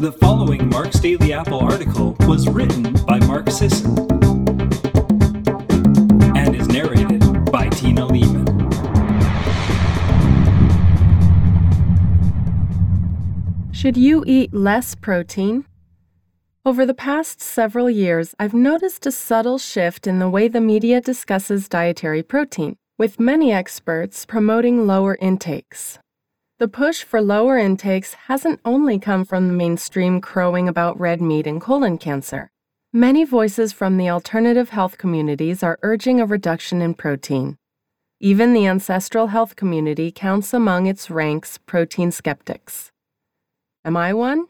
The following Mark's Daily Apple article was written by Mark Sisson and is narrated by Tina Leaman. Should you eat less protein? Over the past several years, I've noticed a subtle shift in the way the media discusses dietary protein, with many experts promoting lower intakes. The push for lower intakes hasn't only come from the mainstream crowing about red meat and colon cancer. Many voices from the alternative health communities are urging a reduction in protein. Even the ancestral health community counts among its ranks protein skeptics. Am I one?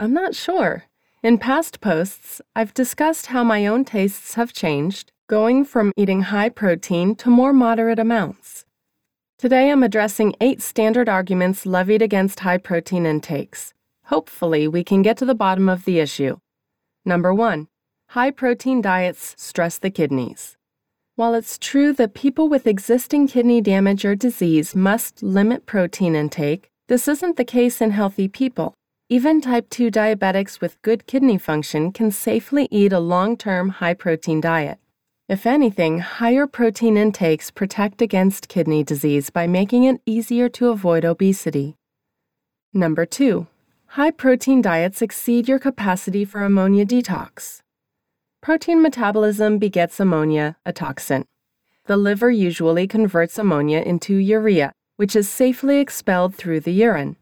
I'm not sure. In past posts, I've discussed how my own tastes have changed, going from eating high protein to more moderate amounts. Today I'm addressing eight standard arguments levied against high protein intakes. Hopefully, we can get to the bottom of the issue. Number one, high protein diets stress the kidneys. While it's true that people with existing kidney damage or disease must limit protein intake, this isn't the case in healthy people. Even type 2 diabetics with good kidney function can safely eat a long term high protein diet. If anything, higher protein intakes protect against kidney disease by making it easier to avoid obesity. Number two, high protein diets exceed your capacity for ammonia detox. Protein metabolism begets ammonia, a toxin. The liver usually converts ammonia into urea, which is safely expelled through the urine.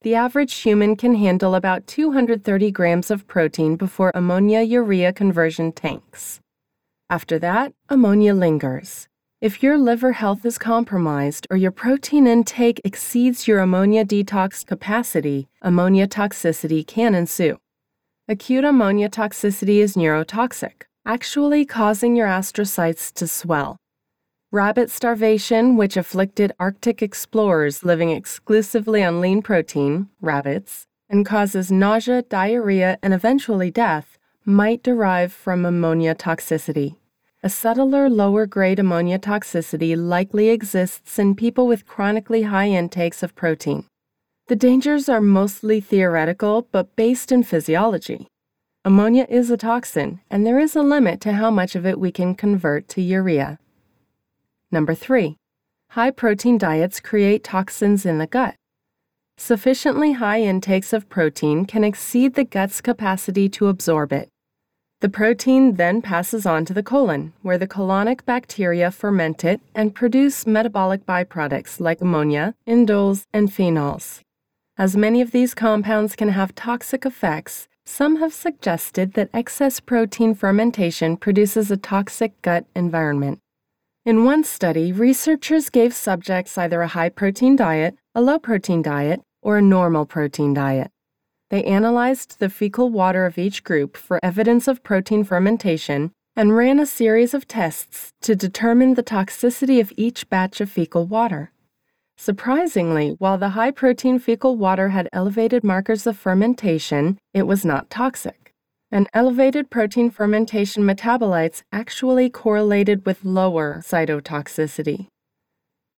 The average human can handle about 230 grams of protein before ammonia urea conversion tanks. After that, ammonia lingers. If your liver health is compromised or your protein intake exceeds your ammonia detox capacity, ammonia toxicity can ensue. Acute ammonia toxicity is neurotoxic, actually causing your astrocytes to swell. Rabbit starvation, which afflicted Arctic explorers living exclusively on lean protein, rabbits, and causes nausea, diarrhea, and eventually death, might derive from ammonia toxicity. A subtler lower grade ammonia toxicity likely exists in people with chronically high intakes of protein. The dangers are mostly theoretical but based in physiology. Ammonia is a toxin, and there is a limit to how much of it we can convert to urea. Number three, high protein diets create toxins in the gut. Sufficiently high intakes of protein can exceed the gut's capacity to absorb it. The protein then passes on to the colon, where the colonic bacteria ferment it and produce metabolic byproducts like ammonia, indoles, and phenols. As many of these compounds can have toxic effects, some have suggested that excess protein fermentation produces a toxic gut environment. In one study, researchers gave subjects either a high protein diet, a low protein diet, or a normal protein diet. They analyzed the fecal water of each group for evidence of protein fermentation and ran a series of tests to determine the toxicity of each batch of fecal water. Surprisingly, while the high protein fecal water had elevated markers of fermentation, it was not toxic. And elevated protein fermentation metabolites actually correlated with lower cytotoxicity.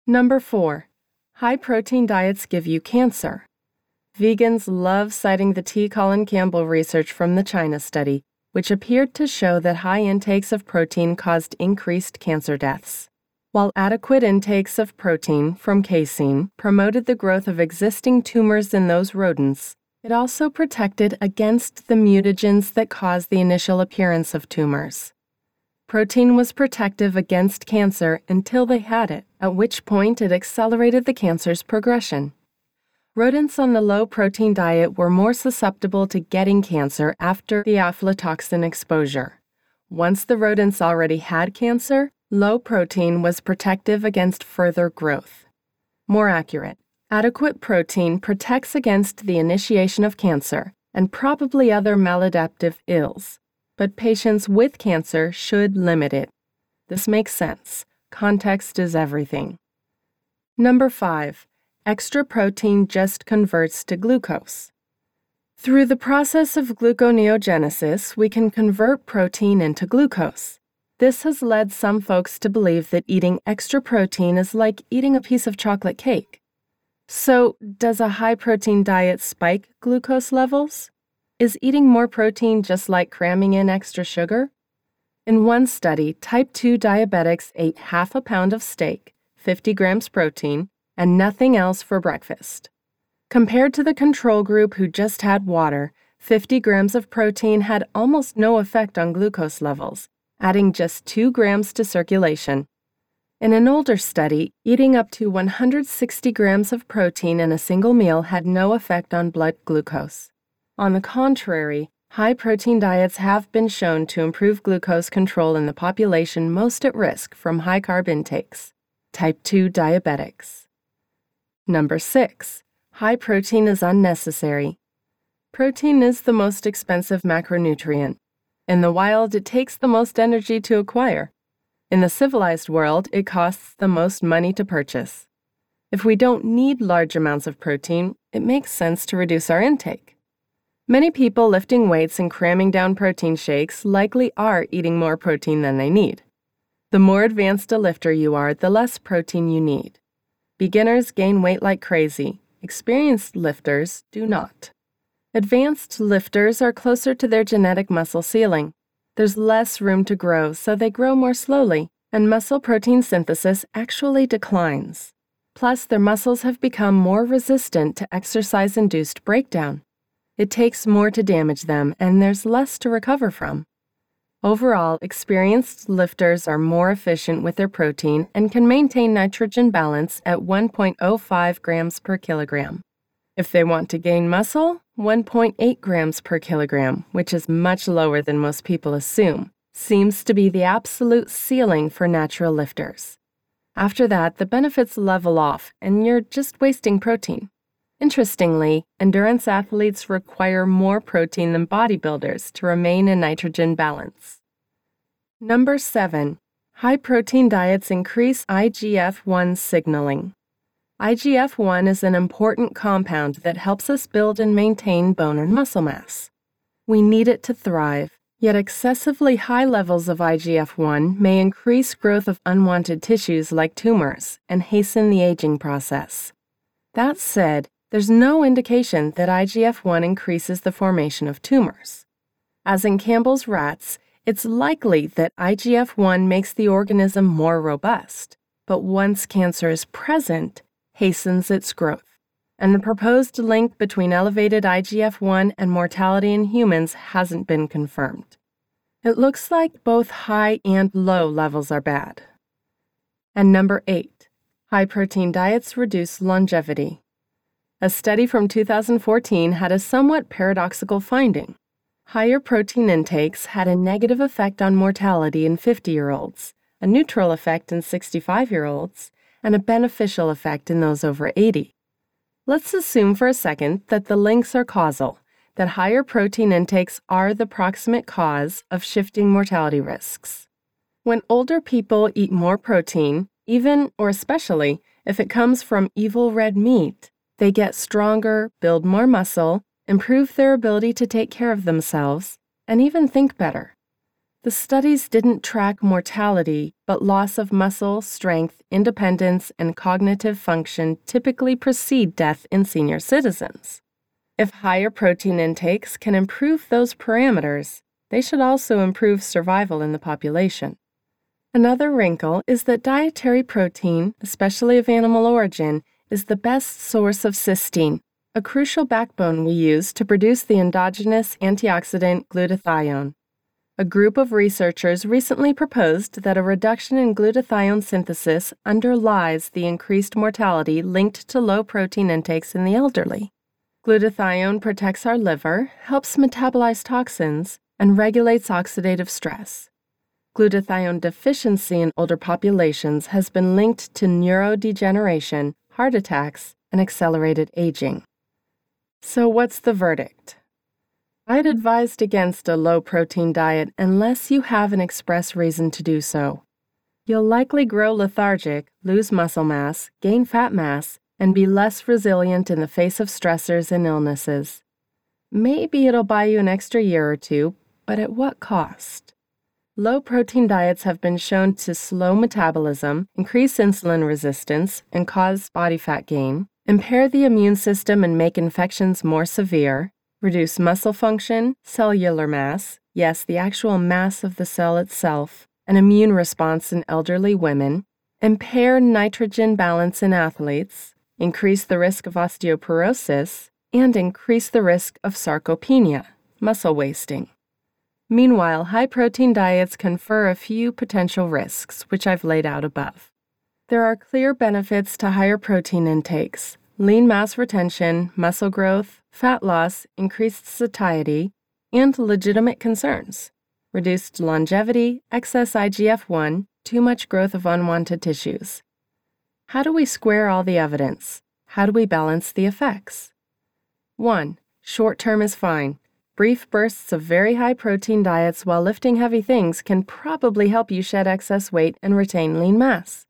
Number four, high protein diets give you cancer. Vegans love citing the T. Colin Campbell research from the China study, which appeared to show that high intakes of protein caused increased cancer deaths. While adequate intakes of protein from casein promoted the growth of existing tumors in those rodents, it also protected against the mutagens that cause the initial appearance of tumors. Protein was protective against cancer until they had it, at which point it accelerated the cancer's progression. Rodents on the low protein diet were more susceptible to getting cancer after the aflatoxin exposure. Once the rodents already had cancer, low protein was protective against further growth. More accurate, adequate protein protects against the initiation of cancer and probably other maladaptive ills, but patients with cancer should limit it. This makes sense. Context is everything. Number five, extra protein just converts to glucose. Through the process of gluconeogenesis, we can convert protein into glucose. This has led some folks to believe that eating extra protein is like eating a piece of chocolate cake. So, does a high protein diet spike glucose levels? is eating more protein just like cramming in extra sugar? In one study, type 2 diabetics ate half a pound of steak, 50 grams protein, and nothing else for breakfast. Compared to the control group who just had water, 50 grams of protein had almost no effect on glucose levels, adding just 2 grams to circulation. In an older study, eating up to 160 grams of protein in a single meal had no effect on blood glucose. On the contrary, high protein diets have been shown to improve glucose control in the population most at risk from high carb intakes, type 2 diabetics. Number 6. High protein is unnecessary. Protein is the most expensive macronutrient. In the wild, it takes the most energy to acquire. In the civilized world, it costs the most money to purchase. If we don't need large amounts of protein, it makes sense to reduce our intake. Many people lifting weights and cramming down protein shakes likely are eating more protein than they need. The more advanced a lifter you are, the less protein you need. Beginners gain weight like crazy, experienced lifters do not. Advanced lifters are closer to their genetic muscle ceiling. There's less room to grow, so they grow more slowly, and muscle protein synthesis actually declines. Plus, their muscles have become more resistant to exercise induced breakdown. It takes more to damage them, and there's less to recover from. Overall, experienced lifters are more efficient with their protein and can maintain nitrogen balance at 1.05 grams per kilogram. If they want to gain muscle, 1.8 grams per kilogram, which is much lower than most people assume, seems to be the absolute ceiling for natural lifters. After that, the benefits level off and you're just wasting protein. Interestingly, endurance athletes require more protein than bodybuilders to remain in nitrogen balance. Number 7. High protein diets increase IGF 1 signaling. IGF 1 is an important compound that helps us build and maintain bone and muscle mass. We need it to thrive, yet excessively high levels of IGF 1 may increase growth of unwanted tissues like tumors and hasten the aging process. That said, there's no indication that IGF 1 increases the formation of tumors. As in Campbell's rats, it's likely that IGF 1 makes the organism more robust. But once cancer is present, hastens its growth, and the proposed link between elevated IGF 1 and mortality in humans hasn't been confirmed. It looks like both high and low levels are bad. And number 8. High protein diets reduce longevity. A study from 2014 had a somewhat paradoxical finding. Higher protein intakes had a negative effect on mortality in 50 year olds, a neutral effect in 65 year olds, and a beneficial effect in those over 80. Let's assume for a second that the links are causal, that higher protein intakes are the proximate cause of shifting mortality risks. When older people eat more protein, even or especially if it comes from evil red meat, they get stronger, build more muscle, improve their ability to take care of themselves, and even think better. The studies didn't track mortality, but loss of muscle, strength, independence, and cognitive function typically precede death in senior citizens. If higher protein intakes can improve those parameters, they should also improve survival in the population. Another wrinkle is that dietary protein, especially of animal origin, is the best source of cysteine, a crucial backbone we use to produce the endogenous antioxidant glutathione. A group of researchers recently proposed that a reduction in glutathione synthesis underlies the increased mortality linked to low protein intakes in the elderly. Glutathione protects our liver, helps metabolize toxins, and regulates oxidative stress. Glutathione deficiency in older populations has been linked to neurodegeneration, heart attacks, and accelerated aging. So, what's the verdict? I'd advised against a low protein diet unless you have an express reason to do so. You'll likely grow lethargic, lose muscle mass, gain fat mass, and be less resilient in the face of stressors and illnesses. Maybe it'll buy you an extra year or two, but at what cost? Low protein diets have been shown to slow metabolism, increase insulin resistance, and cause body fat gain, impair the immune system and make infections more severe, reduce muscle function, cellular mass, yes, the actual mass of the cell itself, an immune response in elderly women, impair nitrogen balance in athletes, increase the risk of osteoporosis, and increase the risk of sarcopenia, muscle wasting. Meanwhile, high protein diets confer a few potential risks, which I've laid out above. There are clear benefits to higher protein intakes lean mass retention, muscle growth, fat loss, increased satiety, and legitimate concerns reduced longevity, excess IGF 1, too much growth of unwanted tissues. How do we square all the evidence? How do we balance the effects? 1. Short term is fine. Brief bursts of very high protein diets while lifting heavy things can probably help you shed excess weight and retain lean mass.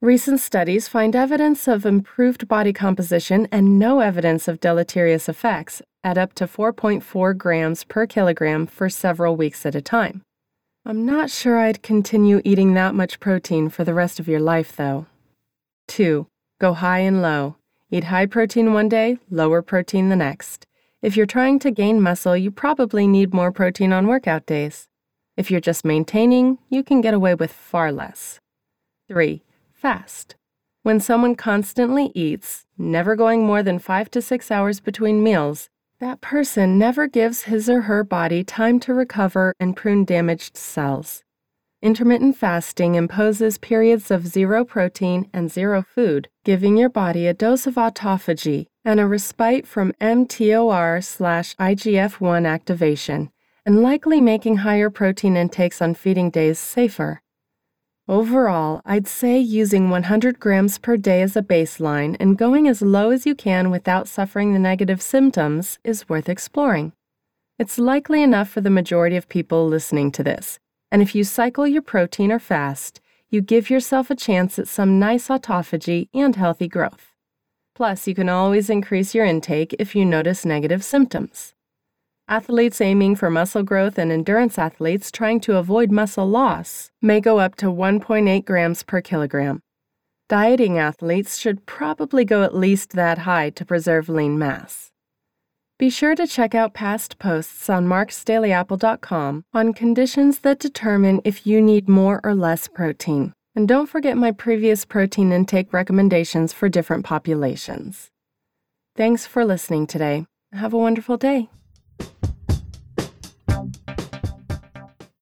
Recent studies find evidence of improved body composition and no evidence of deleterious effects at up to 4.4 grams per kilogram for several weeks at a time. I'm not sure I'd continue eating that much protein for the rest of your life, though. 2. Go high and low. Eat high protein one day, lower protein the next. If you're trying to gain muscle, you probably need more protein on workout days. If you're just maintaining, you can get away with far less. 3 fast. When someone constantly eats, never going more than five to six hours between meals, that person never gives his or her body time to recover and prune damaged cells. Intermittent fasting imposes periods of zero protein and zero food, giving your body a dose of autophagy and a respite from mTOR slash IGF 1 activation, and likely making higher protein intakes on feeding days safer. Overall, I'd say using 100 grams per day as a baseline and going as low as you can without suffering the negative symptoms is worth exploring. It's likely enough for the majority of people listening to this, and if you cycle your protein or fast, you give yourself a chance at some nice autophagy and healthy growth. Plus, you can always increase your intake if you notice negative symptoms. Athletes aiming for muscle growth and endurance athletes trying to avoid muscle loss may go up to 1.8 grams per kilogram. Dieting athletes should probably go at least that high to preserve lean mass. Be sure to check out past posts on marksdailyapple.com on conditions that determine if you need more or less protein. And don't forget my previous protein intake recommendations for different populations. Thanks for listening today. Have a wonderful day.